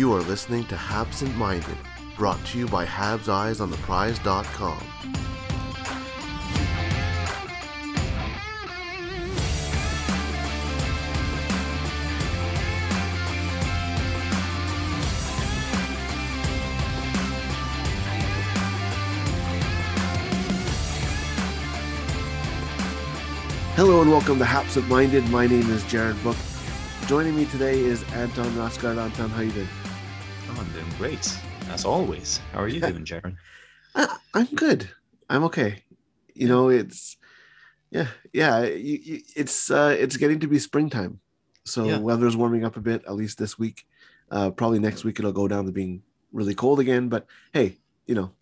You are listening to Habsent Minded, brought to you by Habs Eyes on the Prize.com. Hello and welcome to Habsent Minded. My name is Jared Book. Joining me today is Anton Rasgard. Anton, how you doing? Oh, I'm doing great, as always. How are you doing, Jared? Uh, I'm good. I'm okay. You know, it's yeah, yeah. You, you, it's uh, it's getting to be springtime, so Yeah. weather's warming up a bit. At least this week. Uh, probably next week it'll go down to being really cold again. But hey, you know,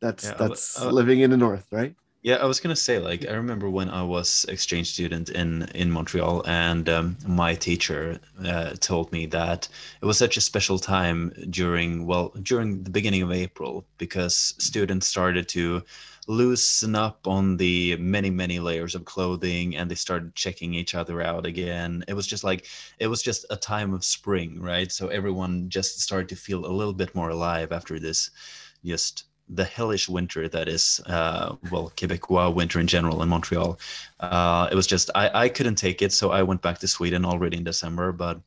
that's Yeah, that's uh, living in the north, right? Yeah, I was gonna say, like, I remember when I was exchange student in in Montreal, and um, my teacher uh, told me that it was such a special time during well during the beginning of April because students started to loosen up on the many many layers of clothing and they started checking each other out again. It was just like it was just a time of spring right? So everyone just started to feel a little bit more alive after this just the hellish winter that is uh, well quebecois winter in general in montreal. Uh, it was just I, I couldn't take it so i went back to sweden already in december but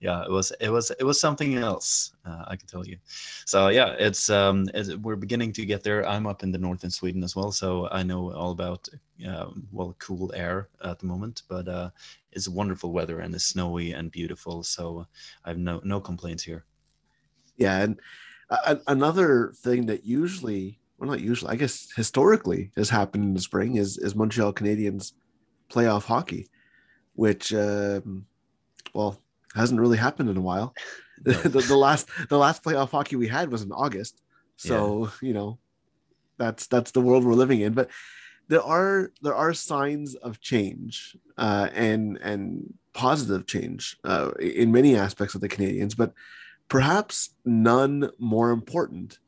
yeah it was it was it was something else uh, i can tell you. So yeah it's um it's, we're beginning to get there. I'm up in the north in sweden as well so i know all about um, well cool air at the moment but uh it's wonderful weather and it's snowy and beautiful so i have no no complaints here. Yeah, and another thing that usually, well, not usually, I guess historically has happened in the spring is is Montreal Canadiens playoff hockey, which, um, well, hasn't really happened in a while. No. the, the last the last playoff hockey we had was in August, so you know, that's that's the world we're living in. But there are there are signs of change uh, and and positive change uh, in many aspects of the Canadiens, but perhaps none more important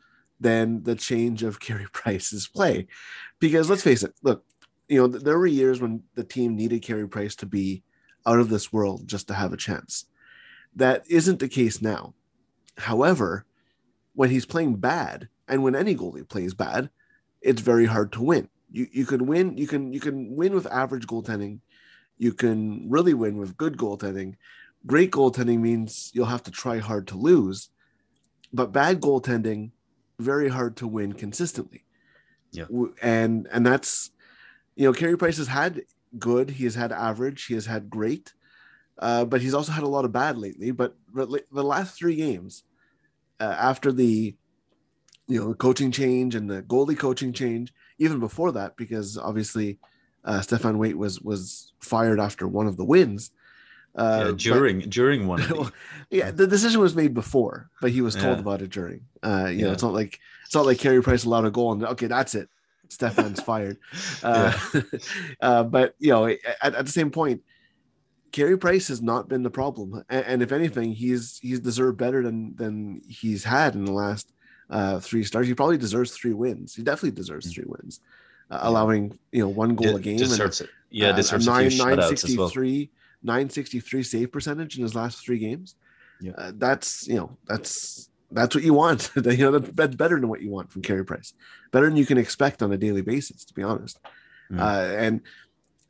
than the change of Carey Price's play. Because let's face it, look, you know, there were years when the team needed Carey Price to be out of this world just to have a chance. That isn't the case now. However, when he's playing bad, and when any goalie plays bad, it's very hard to win. You you can win, you can you can win with average goaltending. You can really win with good goaltending great goaltending means you'll have to try hard to lose, but bad goaltending, very hard to win consistently. Yeah. And and that's you know, Carey Price has had good, he has had average, he has had great, uh, but he's also had a lot of bad lately. But the last three games, uh, after the you know the coaching change and the goalie coaching change, even before that, because obviously uh, Stefan Waite was was fired after one of the wins. Uh, yeah, but- during during one the, yeah, the decision was made before, but he was told Yeah. about it during. Uh, you know, it's not like it's not like Carey Price allowed a goal and okay, that's it. Stefan's fired. Uh, uh, but you know, at, at the same point, Carey Price has not been the problem, and, and if anything, he's he's deserved better than than he's had in the last uh, three starts. He probably deserves three wins. He definitely deserves Mm. three wins, uh, allowing you know one goal De- a game. deserves it. Yeah, uh, deserves nine nine as well. Three. 963 save percentage in his last three games. Yeah. Uh, that's you know that's that's what you want. you know that's, better than what you want from Carey Price. Better than you can expect on a daily basis, to be honest. Mm. Uh, and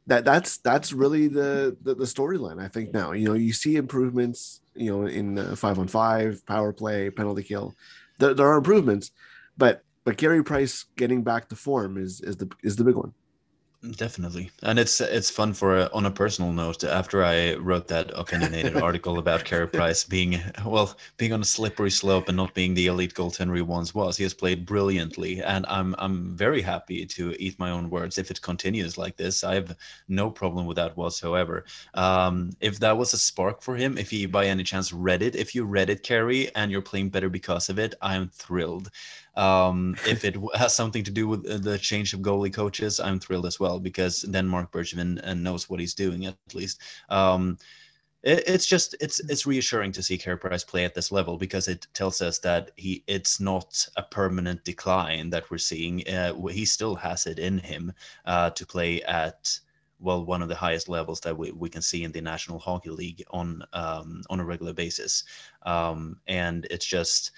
that that's that's really the the, the storyline. I think now you know you see improvements. You know in uh, five on five, power play, penalty kill. There, there are improvements, but but Carey Price getting back to form is is the is the big one. Definitely, and it's it's fun for a, on a personal note. After I wrote that opinionated article about Carey Price being well, being on a slippery slope and not being the elite goaltender he once was, he has played brilliantly, and I'm I'm very happy to eat my own words. If it continues like this, I have no problem with that whatsoever. Um, if that was a spark for him, if he by any chance read it, if you read it, Carey, and you're playing better because of it, I'm thrilled. Um, if it has something to do with uh, the change of goalie coaches, I'm thrilled as well because then Mark Bergevin uh, knows what he's doing at least. Um, it, it's just it's it's reassuring to see Carey Price play at this level because it tells us that he it's not a permanent decline that we're seeing. Uh, he still has it in him uh, to play at well one of the highest levels that we, we can see in the National Hockey League on um, on a regular basis. Um, and it's just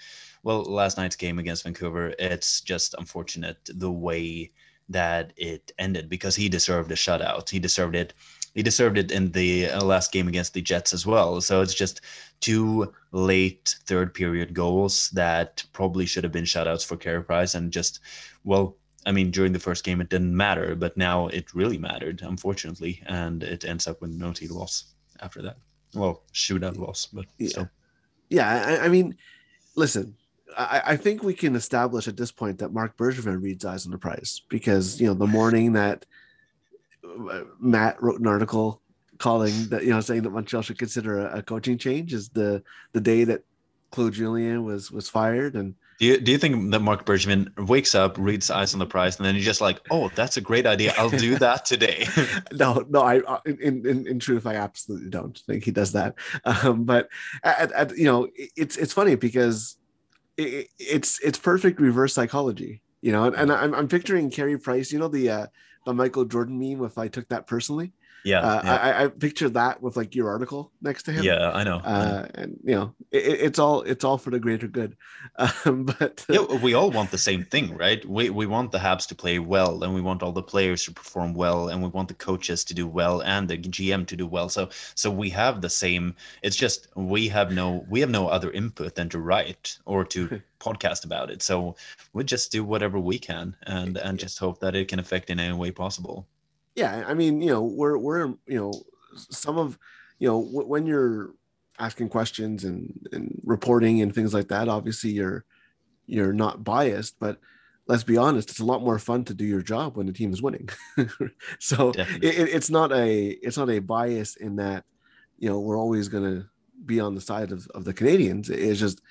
well, last night's game against Vancouver, it's just unfortunate the way that it ended because he deserved a shutout. He deserved it. He deserved it in the uh, last game against the Jets as well. So it's just two late third period goals that probably should have been shutouts for Carey Price and just well I mean, during the first game, it didn't matter, but now it really mattered, unfortunately, and it ends up with no T loss after that. Well, shootout loss, but yeah. still. Yeah, I, I mean, listen, I, I, think we can establish at this point that Mark Bergevin reads eyes on the prize because you know the morning that uh, Matt wrote an article calling that you know saying that Montreal should consider a, a coaching change is the the day that Claude Julien was was fired and do you, do you think that Mark Bergevin wakes up, reads Eyes on the Prize, and then he's just like, "Oh, that's a great idea. I'll do that today." no, no. I in, in in truth, I absolutely don't think he does that. Um, but at, at, you know, it's it's funny because it, it's it's perfect reverse psychology. You know, and, and I'm I'm picturing Carey Price. You know the uh, the Michael Jordan meme. If I took that personally, yeah, uh, yeah. I, I picture that with like your article next to him. Yeah, I know. Uh, and you know, it, it's all it's all for the greater good. Um, but yeah, we all want the same thing, right? We we want the Habs to play well, and we want all the players to perform well, and we want the coaches to do well, and the GM to do well. So so we have the same. It's just we have no we have no other input than to write or to podcast about it. So we just do whatever we can, and and just hope that it can affect in any way possible yeah i mean you know we're we're you know some of you know w- when you're asking questions and and reporting and things like that obviously you're you're not biased but let's be honest it's a lot more fun to do your job when the team is winning. So it, it's not a it's not a bias in that you know we're always going to be on the side of, of the canadiens. It's just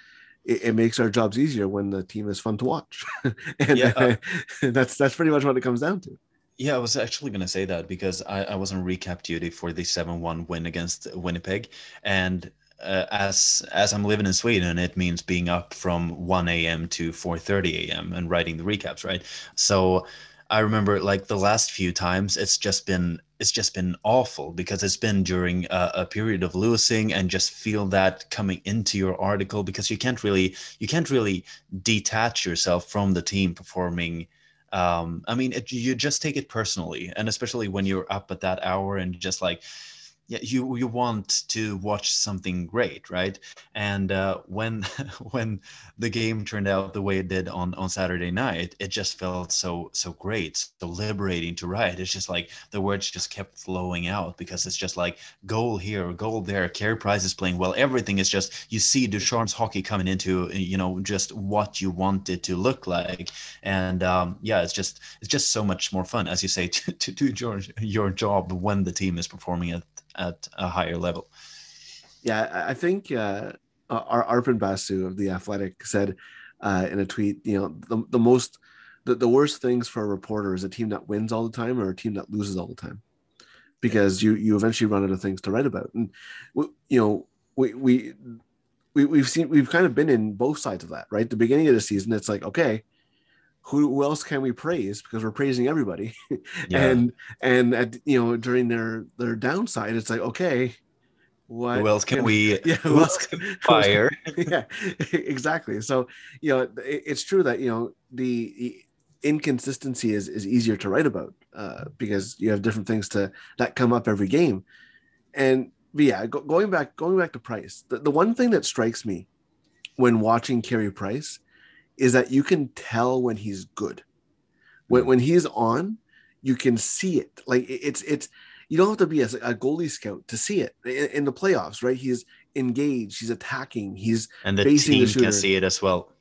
it, it, makes our jobs easier when the team is fun to watch. And yeah, that's that's pretty much what it comes down to yeah, I was actually going to say that because I, I was on recap duty for the 7 1 win against Winnipeg. And uh, as as I'm living in Sweden, it means being up from 1 a.m. to 4:30 a.m. and writing the recaps, right? So I remember like the last few times, it's just been it's just been awful because it's been during a, a, period of losing and just feel that coming into your article because you can't really you can't really detach yourself from the team performing um, I mean, it, you just take it personally, and especially when you're up at that hour and just like yeah you you want to watch something great right? And uh, when when the game turned out the way it did on on saturday night it just felt so so great so liberating to write. It's just like the words just kept flowing out because it's just like goal here goal there Carey Price is playing well. Everything is just you see Ducharme's hockey coming into you know just what you want it to look like. And um, yeah it's just it's just so much more fun as you say to, to do your your job when the team is performing at at a higher level. Yeah, I think uh, our Arpon Basu of the Athletic said uh, in a tweet, you know, the, the most the, the worst things for a reporter is a team that wins all the time or a team that loses all the time. Because you you eventually run out of things to write about. And you know we we we, we've seen we've kind of been in both sides of that right? The beginning of the season it's like okay who else can we praise? Because we're praising everybody. Yeah. and and at, you know during their their downside it's like okay what who else can, can we yeah who else can fire? yeah exactly. So you know it, it's true that you know the, the inconsistency is is easier to write about uh, because you have different things to that come up every game. And yeah go, going back going back to price the, the one thing that strikes me when watching Carey Price is that you can tell when he's good. When, hmm. when he's on, you can see it. Like it's it's you don't have to be a, a goalie scout to see it in, in, the playoffs, right? He's engaged, he's attacking, he's and the team the can see it as well.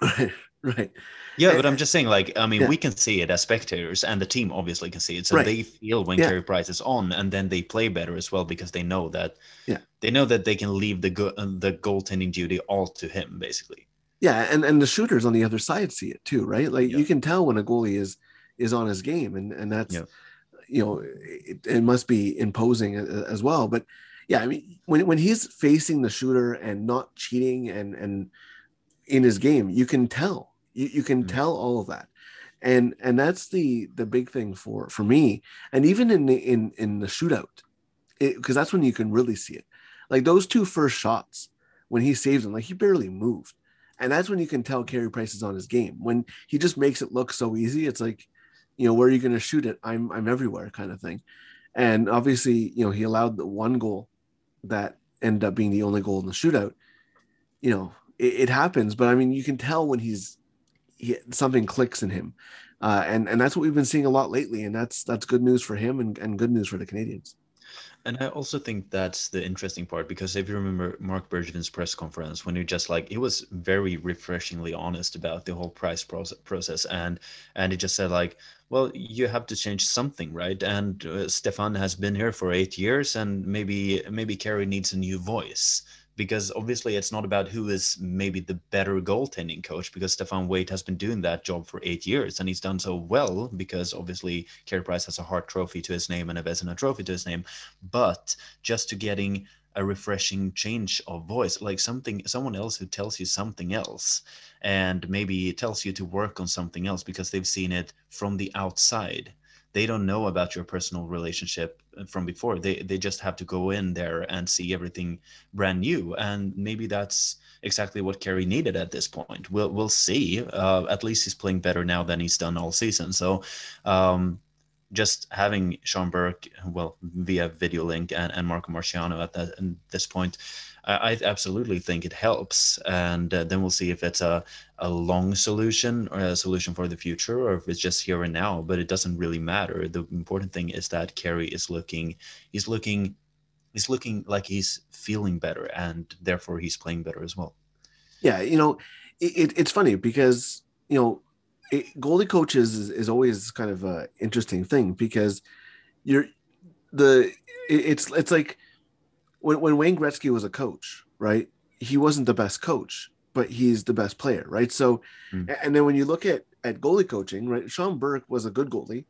right, right. Yeah, and, but I'm just saying, like, I mean, yeah. we can see it as spectators, and the team obviously can see it, so right. they feel when yeah. Carey Price is on, and then they play better as well because they know that, yeah, they know that they can leave the go- the goaltending duty all to him, basically yeah and and the shooters on the other side see it too right like yeah. you can tell when a goalie is is on his game and and that's yeah. you know it, it, must be imposing as well but yeah i mean when, when he's facing the shooter and not cheating and and in his game you can tell you, you can mm-hmm. tell all of that and and that's the the big thing for for me and even in the in in the shootout because that's when you can really see it like those two first shots when he saves them like he barely moved and that's when you can tell Carey Price is on his game. When he just makes it look so easy it's like you know where are you going to shoot it? I'm i'm everywhere kind of thing. And obviously you know he allowed the one goal that ended up being the only goal in the shootout. You know it, it happens but i mean you can tell when he's he, something clicks in him, uh, and and that's what we've been seeing a lot lately, and that's that's good news for him and, and good news for the Canadiens. And I also think that's the interesting part because if you remember Mark Bergevin's press conference, when he just like he was very refreshingly honest about the whole price process, and and he just said like, well, you have to change something, right? And uh, Stefan has been here for eight years, and maybe maybe Carey needs a new voice because obviously it's not about who is maybe the better goaltending coach because Stefan Waite has been doing that job for eight years and he's done so well because obviously Carey Price has a Hart Trophy to his name and a Vezina Trophy to his name, but just to getting a refreshing change of voice, like something someone else who tells you something else and maybe tells you to work on something else because they've seen it from the outside they don't know about your personal relationship from before. They they just have to go in there and see everything brand new and maybe that's exactly what Carey needed at this point. We'll we'll see. Uh, at least he's playing better now than he's done all season. So um, just having Sean Burke, well, via video link and, and Marco Marciano at that at this point, I, absolutely think it helps. And uh, then we'll see if it's a, a long solution or a solution for the future or if it's just here and now. But it doesn't really matter. The important thing is that Carey is looking, he's looking, he's looking like he's feeling better, and therefore he's playing better as well. Yeah, you know, it, it's funny because you know it, goalie coaches is, is always kind of a interesting thing because you're the it, it's it's like when, when Wayne Gretzky was a coach, right? He wasn't the best coach, but he's the best player, right? So, mm. and then when you look at at goalie coaching, right? Sean Burke was a good goalie,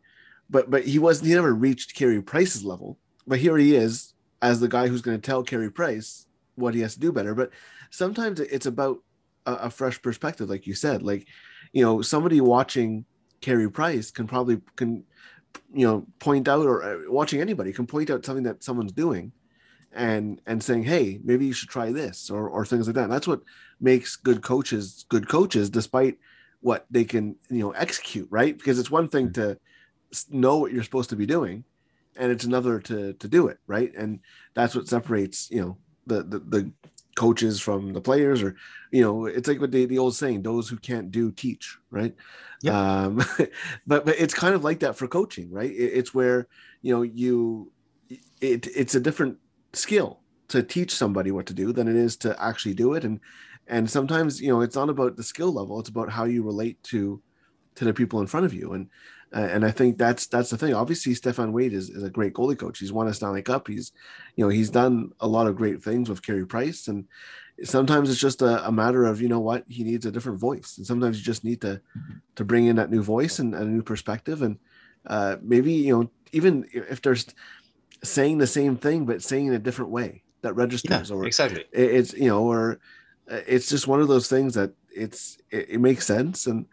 but but he wasn't. he never reached Carey Price's level. But here he is as the guy who's going to tell Carey Price what he has to do better. But sometimes it's about a, a fresh perspective, like you said. Like, you know, somebody watching Carey Price can probably can you know point out or uh, watching anybody can point out something that someone's doing and and saying hey maybe you should try this or or things like that. And that's what makes good coaches good coaches despite what they can you know execute right? Because it's one thing to know what you're supposed to be doing and it's another to to do it right? And that's what separates you know the the, the coaches from the players or you know it's like what the, the old saying those who can't do teach right? Yeah. um but but it's kind of like that for coaching right? It, it's where you know you it, it's a different skill to teach somebody what to do than it is to actually do it and and sometimes you know it's not about the skill level it's about how you relate to to the people in front of you and uh, and I think that's that's the thing. Obviously, Stefan Waite is, is a great goalie coach. He's won a Stanley Cup. He's, you know, he's done a lot of great things with Carey Price. And sometimes it's just a, a, matter of you know what he needs a different voice, and sometimes you just need to to bring in that new voice and, and a new perspective. And uh, maybe you know even if there's saying the same thing but saying in a different way that registers yeah, or exactly. it's you know or uh, it's just one of those things that it's it, it makes sense. And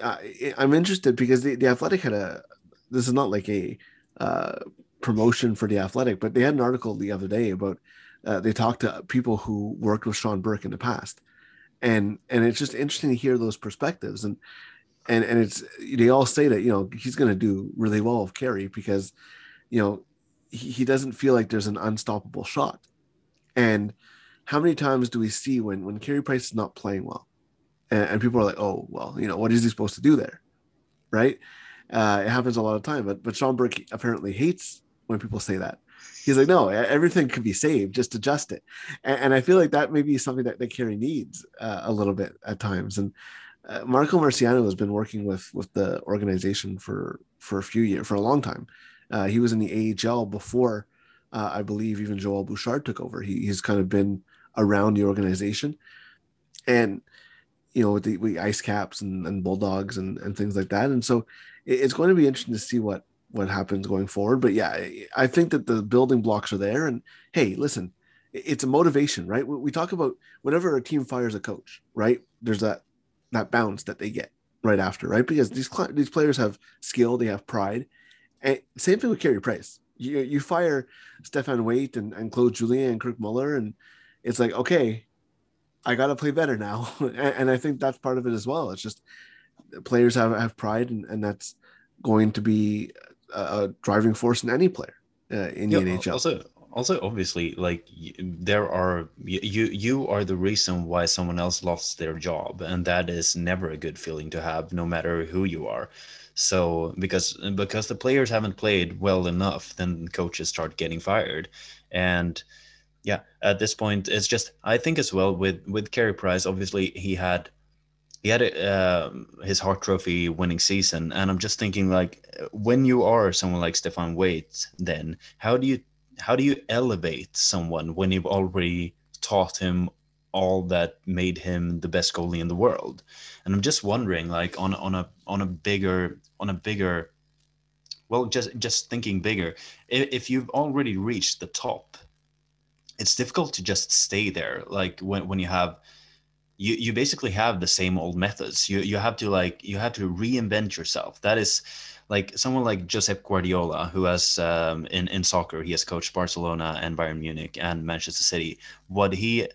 uh, i'm interested because the, the athletic had a this is not like a uh, promotion for the athletic but they had an article the other day about uh, they talked to people who worked with sean burke in the past. And and it's just interesting to hear those perspectives. And and and it's they all say that you know he's going to do really well with Carey because you know he, doesn't feel like there's an unstoppable shot. And how many times do we see when when Carey Price is not playing well, and, and people are like, oh well, you know what is he supposed to do there, right? Uh, it happens a lot of time, but but Sean Burke apparently hates when people say that. He's like, no, everything can be saved, just adjust it. And, and I feel like that may be something that, that Carey needs uh, a little bit at times. And uh, Marco Marciano has been working with with the organization for for a few years, for a long time, uh, he was in the AHL before, uh, I believe, even Joel Bouchard took over. He, he's kind of been around the organization, and you know, with the, with ice caps and, and bulldogs and, and things like that. And so it, it's going to be interesting to see what what happens going forward. But yeah, I think that the building blocks are there. And hey, listen, it's a motivation, right? We talk about whenever a team fires a coach, right? There's that that bounce that they get, right after, right? Because these these players have skill, they have pride. And same thing with Carey Price. You you fire Stefan Waite and, and Claude Julien and Kirk Muller, and it's like, okay, I got to play better now. and, and, I think that's part of it as well. It's just players have, have pride, and, and that's going to be a, a driving force in any player uh, in yeah, the NHL. Also, also obviously like there are you you are the reason why someone else lost their job and that is never a good feeling to have no matter who you are so because because the players haven't played well enough then coaches start getting fired. And yeah at this point it's just i think as well with with Carey price obviously he had he had uh, his Hart Trophy winning season, and I'm just thinking like, when you are someone like Stefan Waite, then how do you how do you elevate someone when you've already taught him all that made him the best goalie in the world? And I'm just wondering, like on on a on a bigger on a bigger, well, just just thinking bigger, if, if you've already reached the top, it's difficult to just stay there. Like when when you have you you basically have the same old methods. You you have to like you have to reinvent yourself. That is like someone like Josep Guardiola, who has um, in in soccer, he has coached Barcelona and Bayern Munich and Manchester City. What he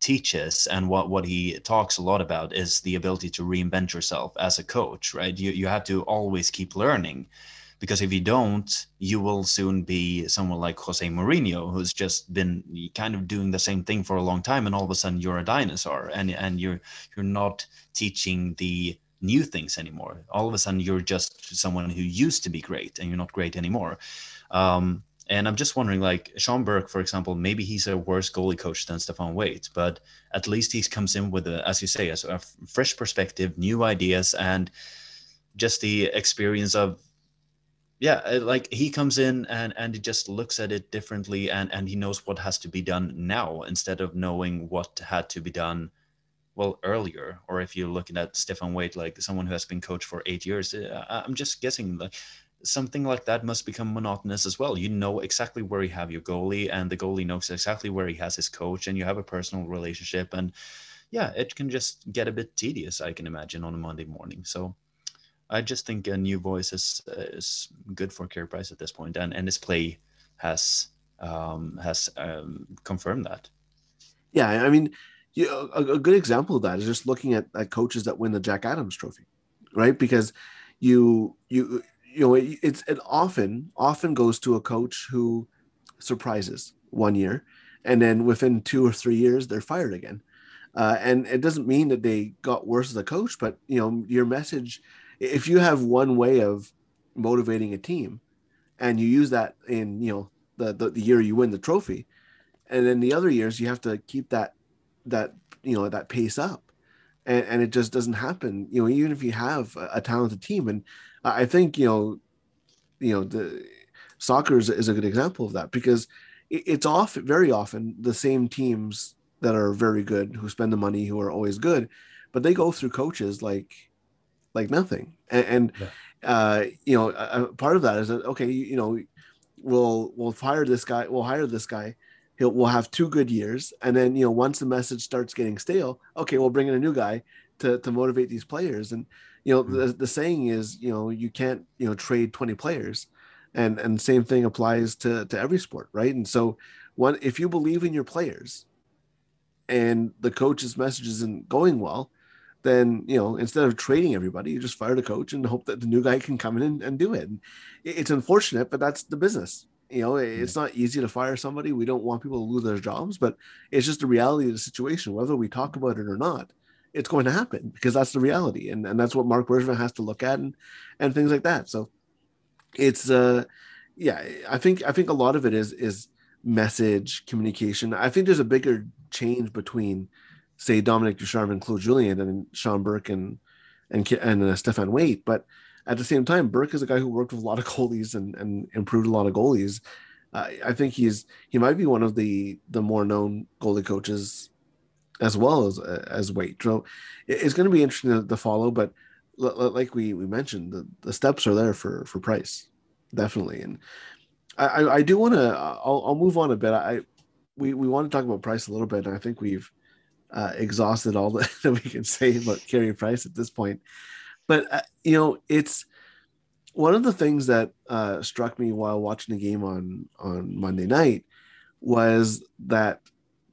teaches and what what he talks a lot about is the ability to reinvent yourself as a coach. Right? You you have to always keep learning, because if you don't, you will soon be someone like Jose Mourinho, who's just been kind of doing the same thing for a long time, and all of a sudden you're a dinosaur, and and you're you're not teaching the new things anymore. All of a sudden, you're just someone who used to be great and you're not great anymore. Um, and I'm just wondering, like Sean Burke, for example, maybe he's a worse goalie coach than Stefan Waite, but at least he comes in with a, as you say, a, a fresh perspective, new ideas, and just the experience of yeah uh, like he comes in and and he just looks at it differently and and he knows what has to be done now instead of knowing what had to be done well earlier. Or if you're looking at Stefan Waite like someone who has been coached for 8 years uh, I'm just guessing like something like that must become monotonous as well. You know exactly where you have your goalie and the goalie knows exactly where he has his coach and you have a personal relationship and yeah it can just get a bit tedious I can imagine on a Monday morning. So I just think a new voice is is good for Carey Price at this point and and his play has um has um, confirmed that. Yeah I mean you, a, a, good example of that is just looking at, at coaches that win the Jack Adams Trophy, right? Because you you you know it, it's it often often goes to a coach who surprises one year, and then within two or three years they're fired again. Uh, and it doesn't mean that they got worse as a coach, but you know your message. If you have one way of motivating a team, and you use that in you know the, the, the year you win the trophy, and then the other years you have to keep that that you know that pace up and, and it just doesn't happen you know even if you have a, a talented team and i think you know you know the soccer is, is a good example of that because it, it's often very often the same teams that are very good who spend the money who are always good but they go through coaches like like nothing and, and yeah. uh you know a, a part of that is that okay you, you know we'll we'll hire this guy we'll hire this guy he'll we'll have two good years, and then you know once the message starts getting stale, okay, we'll bring in a new guy to to motivate these players. And you know mm-hmm. the, the saying is you know you can't you know trade twenty players, and and same thing applies to to every sport, right? And so one if you believe in your players, and the coach's message isn't going well, then you know instead of trading everybody you just fire the coach and hope that the new guy can come in and, and do it. And it's unfortunate but that's the business you know, it's not easy to fire somebody. We don't want people to lose their jobs, but it's just the reality of the situation. Whether we talk about it or not, it's going to happen because that's the reality, and and that's what Mark Bergevin has to look at and and things like that. So it's uh, yeah, I think I think a lot of it is is message communication. I think there's a bigger change between, say, Dominique Ducharme and Claude Julien and Sean Burke and and and uh, Stefan Waite, but at the same time, Burke is a guy who worked with a lot of goalies and, and improved a lot of goalies. Uh, I think he's he might be one of the the more known goalie coaches as well as as Waite. So it's going to be interesting to, to follow. But like we we mentioned, the, the steps are there for for Price, definitely. And I I do want to I'll, I'll move on a bit. I we we want to talk about Price a little bit. And I think we've uh, exhausted all that, that we can say about Carey Price at this point. But uh, you know, it's one of the things that uh, struck me while watching the game on on Monday night was that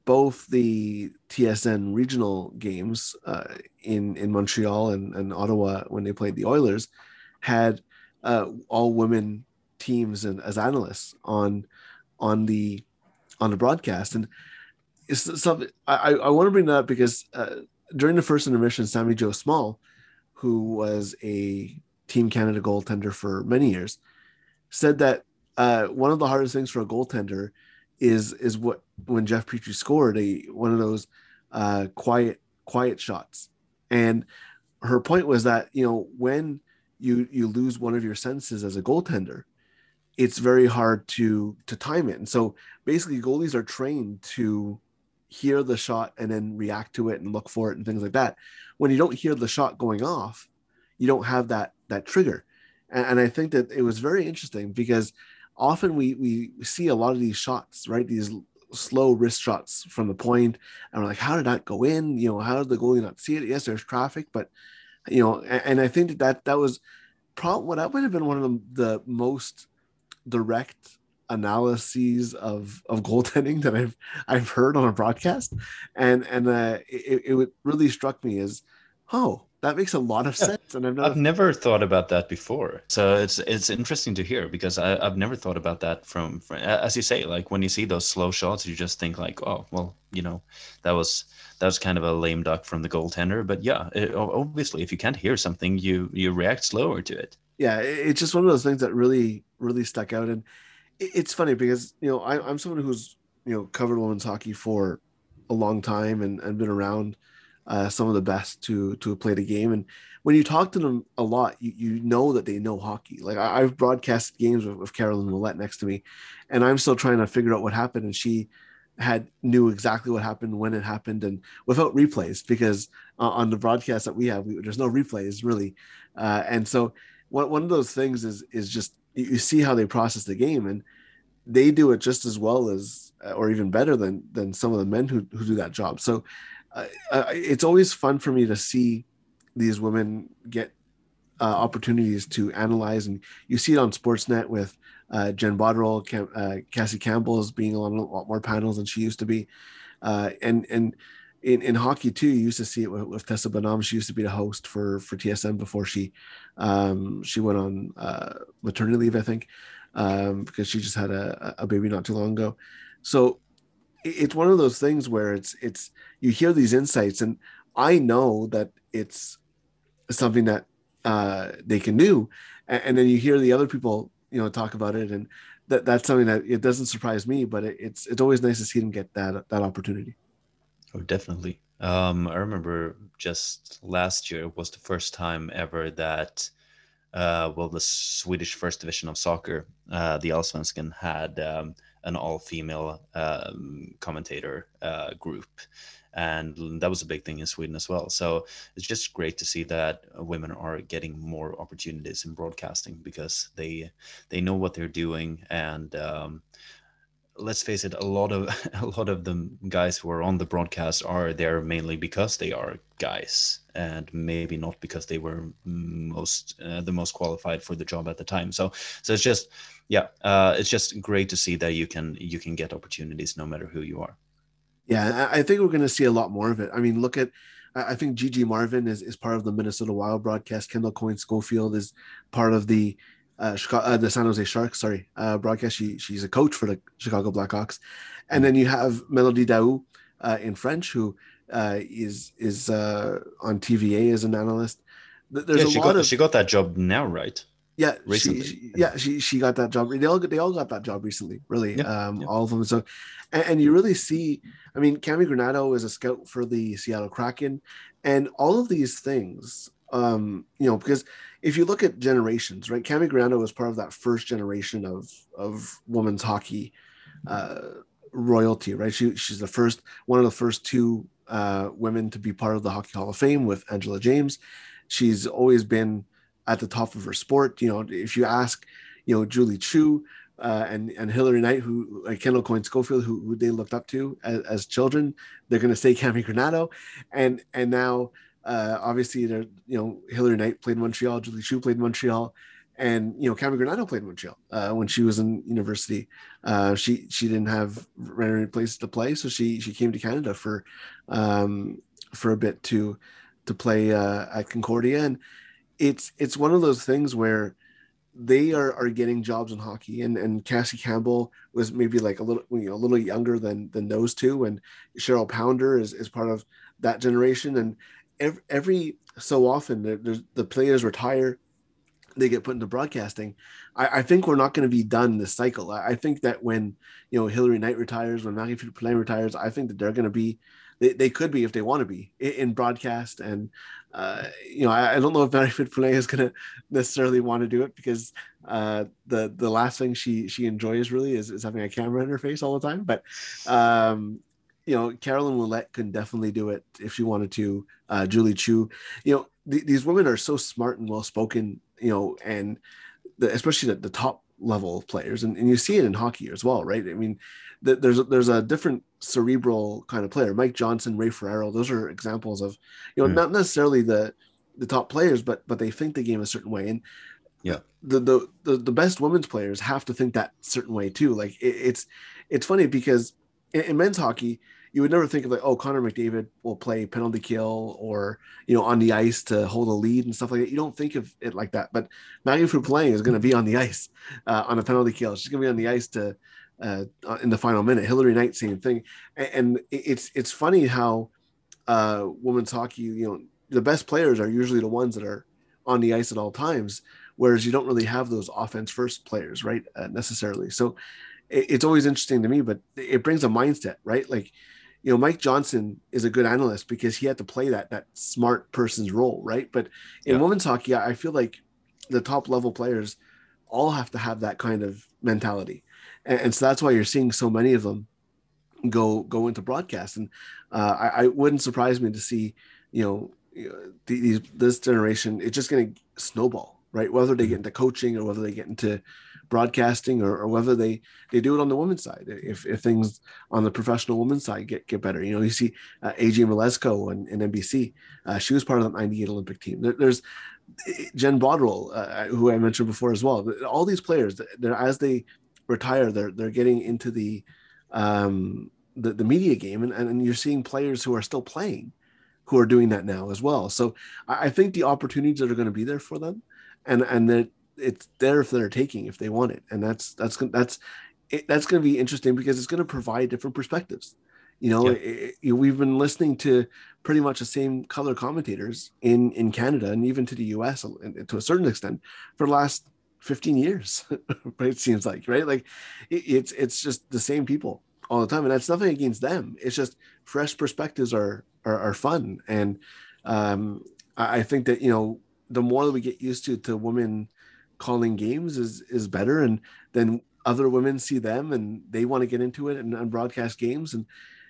both the TSN regional games uh, in in Montreal and, and Ottawa when they played the Oilers had uh, all women teams and as analysts on on the on the broadcast. And it's something I, I want to bring that up because uh, during the first intermission Sami Jo Small who was a Team Canada goaltender for many years said that uh, one of the hardest things for a goaltender is is what when Jeff Petry scored a one of those uh, quiet quiet shots, and her point was that you know when you you lose one of your senses as a goaltender, it's very hard to to time it, and so basically goalies are trained to hear the shot and then react to it and look for it and things like that. When you don't hear the shot going off, you don't have that that trigger, and, and I think that it was very interesting because often we we see a lot of these shots, right? These slow wrist shots from the point, and we're like, how did that go in? You know, how did the goalie not see it? Yes, there's traffic, but you know, and, and I think that that, that was probably what that would have been one of the, the most direct analyses of of goaltending that I've I've heard on a broadcast, and and uh, it, it really struck me as, oh, that makes a lot of yeah. sense. And I've never... I've never thought about that before. So it's it's interesting to hear because I, have never thought about that from, from as you say like when you see those slow shots you just think like oh well you know that was that was kind of a lame duck from the goaltender. But yeah it, obviously if you can't hear something you you react slower to it. Yeah it's just one of those things that really really stuck out. And it's funny because you know I, i'm someone who's you know covered women's hockey for a long time and, and been around uh, some of the best to to play the game. And when you talk to them a lot, you, you know that they know hockey. Like I, have broadcast games with, with Caroline Ouellette next to me, and I'm still trying to figure out what happened. And she had knew exactly what happened when it happened and without replays because uh, on the broadcast that we have we, there's no replays really uh, and so one, one of those things is is just you see how they process the game and they do it just as well as or even better than than some of the men who, who do that job. So uh, it's always fun for me to see these women get uh, opportunities to analyze, and you see it on Sportsnet with uh, Jen Botterill, Cam- uh, Cassie Campbell is being on a lot more panels than she used to be, uh, and and in, in hockey too, you used to see it with, with, Tessa Bonhomme. She used to be the host for for TSN before she um, she went on uh, maternity leave, I think, um, because she just had a, a baby not too long ago. So it's one of those things where it's it's you hear these insights and i know that it's something that uh, they can do and, and, then you hear the other people you know talk about it and that that's something that it doesn't surprise me but it, it's it's always nice to see them get that that opportunity oh definitely. Um, i remember just last year was the first time ever that uh, well the swedish first division of soccer uh, the allsvenskan had um, an all-female um, commentator uh, group. And that was a big thing in sweden as well. So it's just great to see that women are getting more opportunities in broadcasting because they they know what they're doing and um, let's face it, a lot of a lot of the guys who are on the broadcast are there mainly because they are guys, and maybe not because they were most uh, the most qualified for the job at the time. So so it's just yeah, uh, it's just great to see that you can you can get opportunities no matter who you are. Yeah, I think we're going to see a lot more of it. I mean, look at I think Gigi Marvin is, is part of the Minnesota Wild broadcast. Kendall Coyne Schofield is part of the uh, Chicago, uh, the San Jose Sharks, sorry, uh, broadcast. She she's a coach for the Chicago Blackhawks, and then you have Mélodie Daoust uh, in French, who uh, is is uh, on TVA as an analyst. There's yeah, she got of, she got that job now, right? Yeah, recently. She, yeah, she she got that job. They all they all got that job recently, really. Yeah, um, yeah. all of them. So, and, and, you really see. I mean, Cammi Granato is a scout for the Seattle Kraken, and all of these things. Um, you know, because if you look at generations, right? Cammi Granato was part of that first generation of of women's hockey uh, royalty, right? She she's the first one of the first two uh, women to be part of the Hockey Hall of Fame with Angela James. She's always been at the top of her sport. You know, if you ask, you know, Julie Chu uh, and and Hilary Knight, who like Kendall Coyne Schofield, who, who they looked up to as, as children, they're going to say Cammi Granato, and and now Uh, obviously, you know Hilary Knight played Montreal, Julie Chu played Montreal, and you know Cammi Granato played Montreal uh, when she was in university. Uh, she she didn't have any place to play, so she she came to Canada for um, for a bit to to play uh, at Concordia, and it's it's one of those things where they are are getting jobs in hockey and and Cassie Campbell was maybe like a little you know a little younger than than those two and Cheryl Pounder is is part of that generation and every, every so often there's the players retire they get put into broadcasting. I, I think we're not going to be done this cycle. I, I, think that when you know Hilary Knight retires when Maggie Play retires I think that they're going to be they, they could be if they want to be in, broadcast. And uh, you know, I, I, don't know if Mary Fitzpatrick is going to necessarily want to do it because uh, the the last thing she she enjoys really is, is having a camera in her face all the time. But um, you know, Caroline Ouellette can definitely do it if she wanted to. Uh, Julie Chu, you know, th- these women are so smart and well spoken, you know, and the, especially the, the top level players, and, and you see it in hockey as well, right? I mean, th- there's a, there's a different cerebral kind of player. Mike Johnson, Ray Ferraro, those are examples of, you know, mm. not necessarily the the top players, but but they think the game a certain way. And yeah, the the the, the best women's players have to think that certain way too. Like it, it's it's funny because in, in, men's hockey, you would never think of like, oh, Connor McDavid will play penalty kill or you know on the ice to hold a lead and stuff like that. You don't think of it like that. But Maggie playing is going to be on the ice uh, on a penalty kill. She's going to be on the ice to uh, in the final minute. Hilary Knight, same thing. And, and it's it's funny how uh, women's hockey, you know, the best players are usually the ones that are on the ice at all times, whereas you don't really have those offense first players, right? Uh, necessarily. So it's always interesting to me, but it brings a mindset, right? Like, you know, Mike Johnson is a good analyst because he had to play that that smart person's role, right? But in yeah. women's hockey, I feel like the top level players all have to have that kind of mentality and, and, so that's why you're seeing so many of them go go into broadcast. And uh, I, I, wouldn't surprise me to see, you know, these this generation. It's just going to snowball, right? Whether they get mm-hmm. into coaching or whether they get into broadcasting or, or, whether they they do it on the women's side if, if things on the professional women's side get get better. You know you see uh, AJ Mleczko and, and NBC uh, she was part of the 98 Olympic team. There, there's Jen Botterill uh, who I mentioned before as well. All these players as they retire, they're they're getting into the um, the, the media game, and, and you're seeing players who are still playing, who are doing that now as well. So I, I think the opportunities that are going to be there for them, and and that it's there if they're taking if they want it, and that's that's that's it, that's going to be interesting because it's going to provide different perspectives. You know, yeah. it, it, we've been listening to pretty much the same color commentators in in Canada and even to the U.S. to a certain extent for the last 15 years it seems like right like it, it's it's just the same people all the time and that's nothing against them it's just fresh perspectives are are, are fun and um I, I think that you know the more that we get used to to women calling games is is better and then other women see them and they want to get into it and, and broadcast games and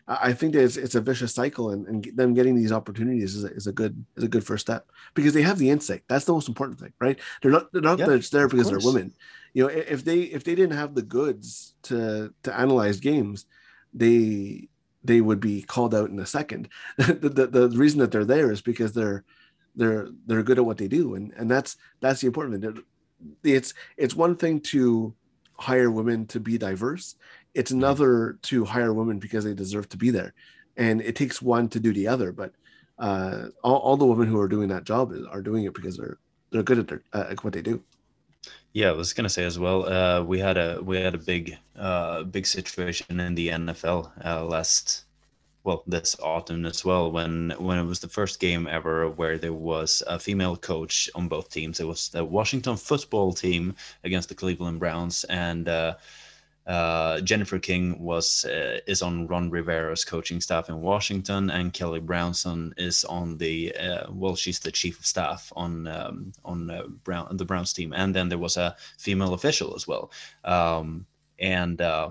I think that it's, it's a vicious cycle, and, and them getting these opportunities is a, is a good is a good first step because they have the insight. That's the most important thing, right? They're not they're not that it's there because they're women. You know, if they if they didn't have the goods to to analyze games, they they would be called out in a second. the, the, the reason that they're there is because they're they're they're good at what they do, and and that's that's the important thing. It's it's one thing to hire women to be diverse it's mm-hmm. another to hire women because they deserve to be there and it takes one to do the other but uh, all, all the women who are doing that job are doing it because they're they're good at, their, uh, at what they do yeah, I was gonna say as well. Uh, we had a we had a big uh, big situation in the NFL uh, last well this autumn as well when when it was the first game ever where there was a female coach on both teams. It was the Washington football team against the Cleveland Browns and. Uh, uh, Jennifer King was uh, is on Ron Rivera's coaching staff in Washington, and Callie Brownson is on the uh, well, she's the chief of staff on um, on uh, Brown the Browns team, and then there was a female official as well, um, and uh,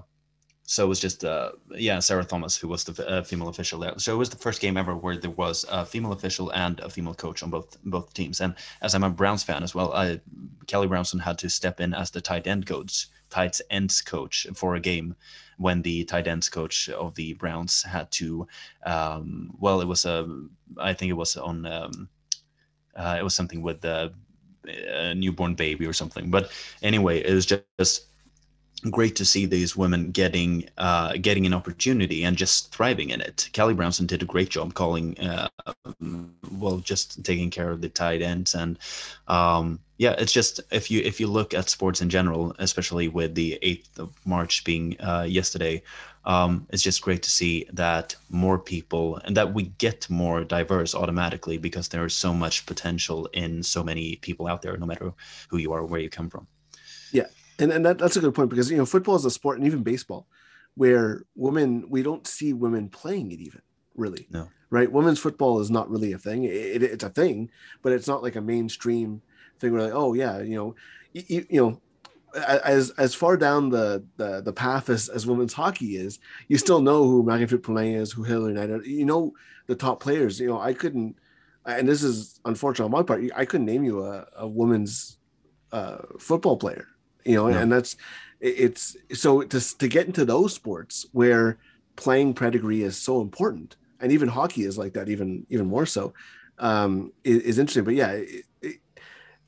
so it was just uh, yeah Sarah Thomas who was the female official there. So it was the first game ever where there was a female official and a female coach on both both teams, and as I'm a Browns fan as well, I, Callie Brownson had to step in as the tight end coach tight ends coach for a game when the tight ends coach of the Browns had to, um, well, it was a, I think it was on, um, uh, it was something with the a newborn baby or something. But anyway, it was just great to see these women getting uh, getting an opportunity and just thriving in it. Callie Brownson did a great job calling, uh, well, just taking care of the tight ends, and um, yeah, it's just if you if you look at sports in general, especially with the eighth of March being uh, yesterday, um, it's just great to see that more people and that we get more diverse automatically because there is so much potential in so many people out there, no matter who you are or where you come from. And and that, that's a good point because you know football is a sport and even baseball where women we don't see women playing it even really no. right? Women's football is not really a thing. It, it, it's a thing but it's not like a mainstream thing where like oh yeah you know you, you know as as far down the the, the path as, as women's hockey is you still know who Marie-Philip Poulin is who Hilary Knight you know the top players. You know I couldn't and this is unfortunate on my part I couldn't name you a, a women's uh, football player you know, and that's it's so to to get into those sports where playing pedigree is so important, and even hockey is like that, even even more so, um, is, is interesting. But yeah, it, it,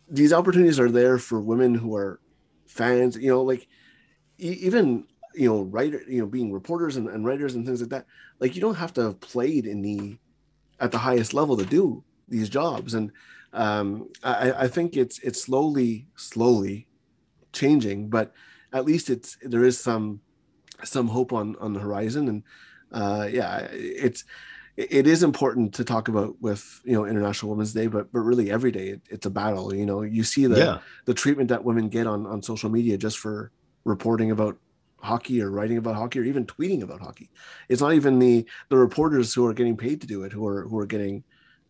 these opportunities are there for women who are fans. You know, like even you know writer, you know, being reporters and, and writers and things like that. Like you don't have to have played in the at the highest level to do these jobs and um, I, I, think it's it's slowly slowly changing, but at least it's there is some some hope on on the horizon. And uh, yeah, it's it is important to talk about with you know International Women's Day, but but really every day it, it's a battle. You know, you see the yeah. the treatment that women get on on social media just for reporting about hockey or writing about hockey or even tweeting about hockey. It's not even the the reporters who are getting paid to do it who are who are getting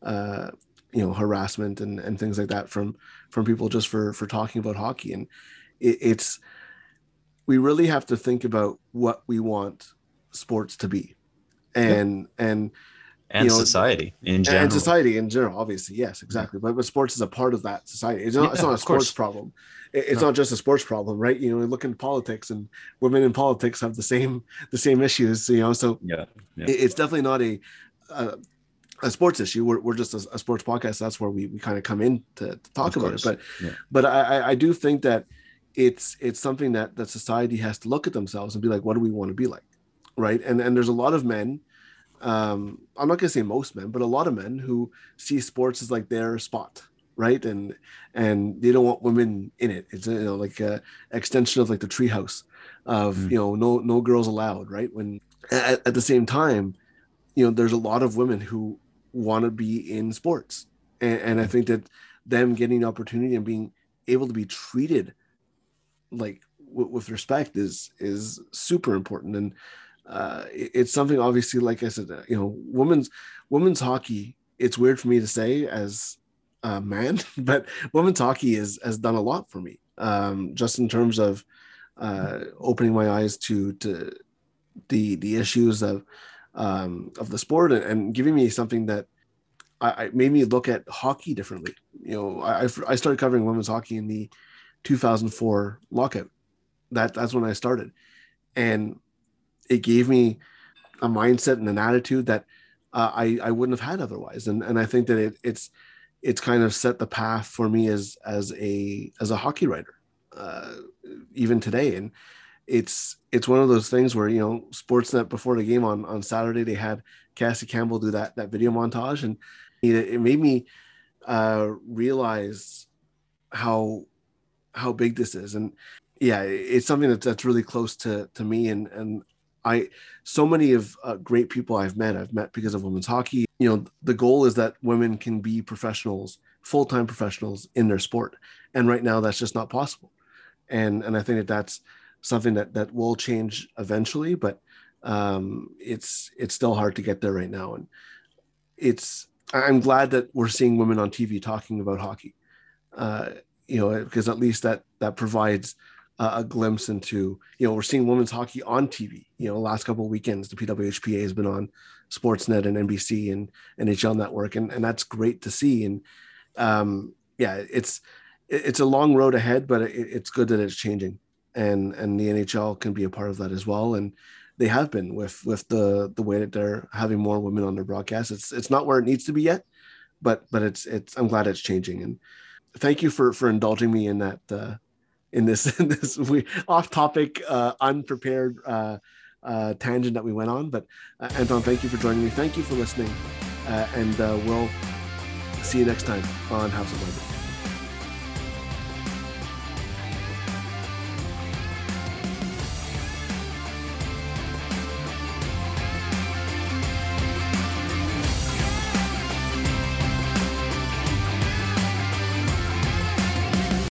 uh, you know harassment and and things like that from from people just for for talking about hockey and it, it's we really have to think about what we want sports to be and yeah. and and you know, society in general and society in general obviously yes exactly but, but sports is a part of that society it's not, yeah, it's not a sports course. problem it's no. not just a sports problem right you know we look in politics and women in politics have the same the same issues you know so yeah, yeah. it's definitely not a, a a sports issue. We're, we're just a, a sports podcast. That's where we, we kind of come in to, to talk about it. But yeah. but I, I do think that it's it's something that that society has to look at themselves and be like, what do we want to be like, right? And and there's a lot of men. Um, I'm not gonna say most men, but a lot of men who see sports as like their spot, right? And and they don't want women in it. It's you know like a extension of like the treehouse of mm. you know no no girls allowed, right? When at, at the same time, you know there's a lot of women who want to be in sports, and, and I think that them getting the opportunity and being able to be treated like w- with respect is is super important and uh, it's something obviously like i said uh, you know women's women's hockey it's weird for me to say as a man but women's hockey is has done a lot for me um, just in terms of uh, opening my eyes to to the the issues of um, of the sport and, and giving me something that I, I, made me look at hockey differently. You know, I, I started covering women's hockey in the 2004 lockout. That that's when I started, and it gave me a mindset and an attitude that uh, I I wouldn't have had otherwise. And and I think that it it's it's kind of set the path for me as as a as a hockey writer, uh, even today. And it's it's one of those things where you know Sportsnet before the game on on Saturday they had Cassie Campbell do that that video montage, and it, it made me uh, realize how how big this is. And yeah it's something that's, that's really close to to me. And and i so many of uh, great people i've met i've met because of women's hockey. You know the goal is that women can be professionals full-time professionals in their sport. And right now that's just not possible. And and i think that that's something that that will change eventually but um it's it's still hard to get there right now. And it's i'm glad that we're seeing women on tv talking about hockey. Uh you know, because at least that that provides a glimpse into, you know, we're seeing women's hockey on TV. You know, last couple of weekends, the PWHPA has been on Sportsnet and NBC and NHL Network, and and that's great to see. And um, yeah, it's it's a long road ahead, but it, it's good that it's changing. and and the NHL can be a part of that as well. And they have been with with the the way that they're having more women on their broadcast. It's it's not where it needs to be yet, but but it's it's I'm glad it's changing. And thank you for for indulging me in that uh, in this in this we off topic uh, unprepared uh, uh, tangent that we went on. But uh, Anton, thank you for joining me. Thank you for listening, uh, and uh, we'll see you next time on House of Leather.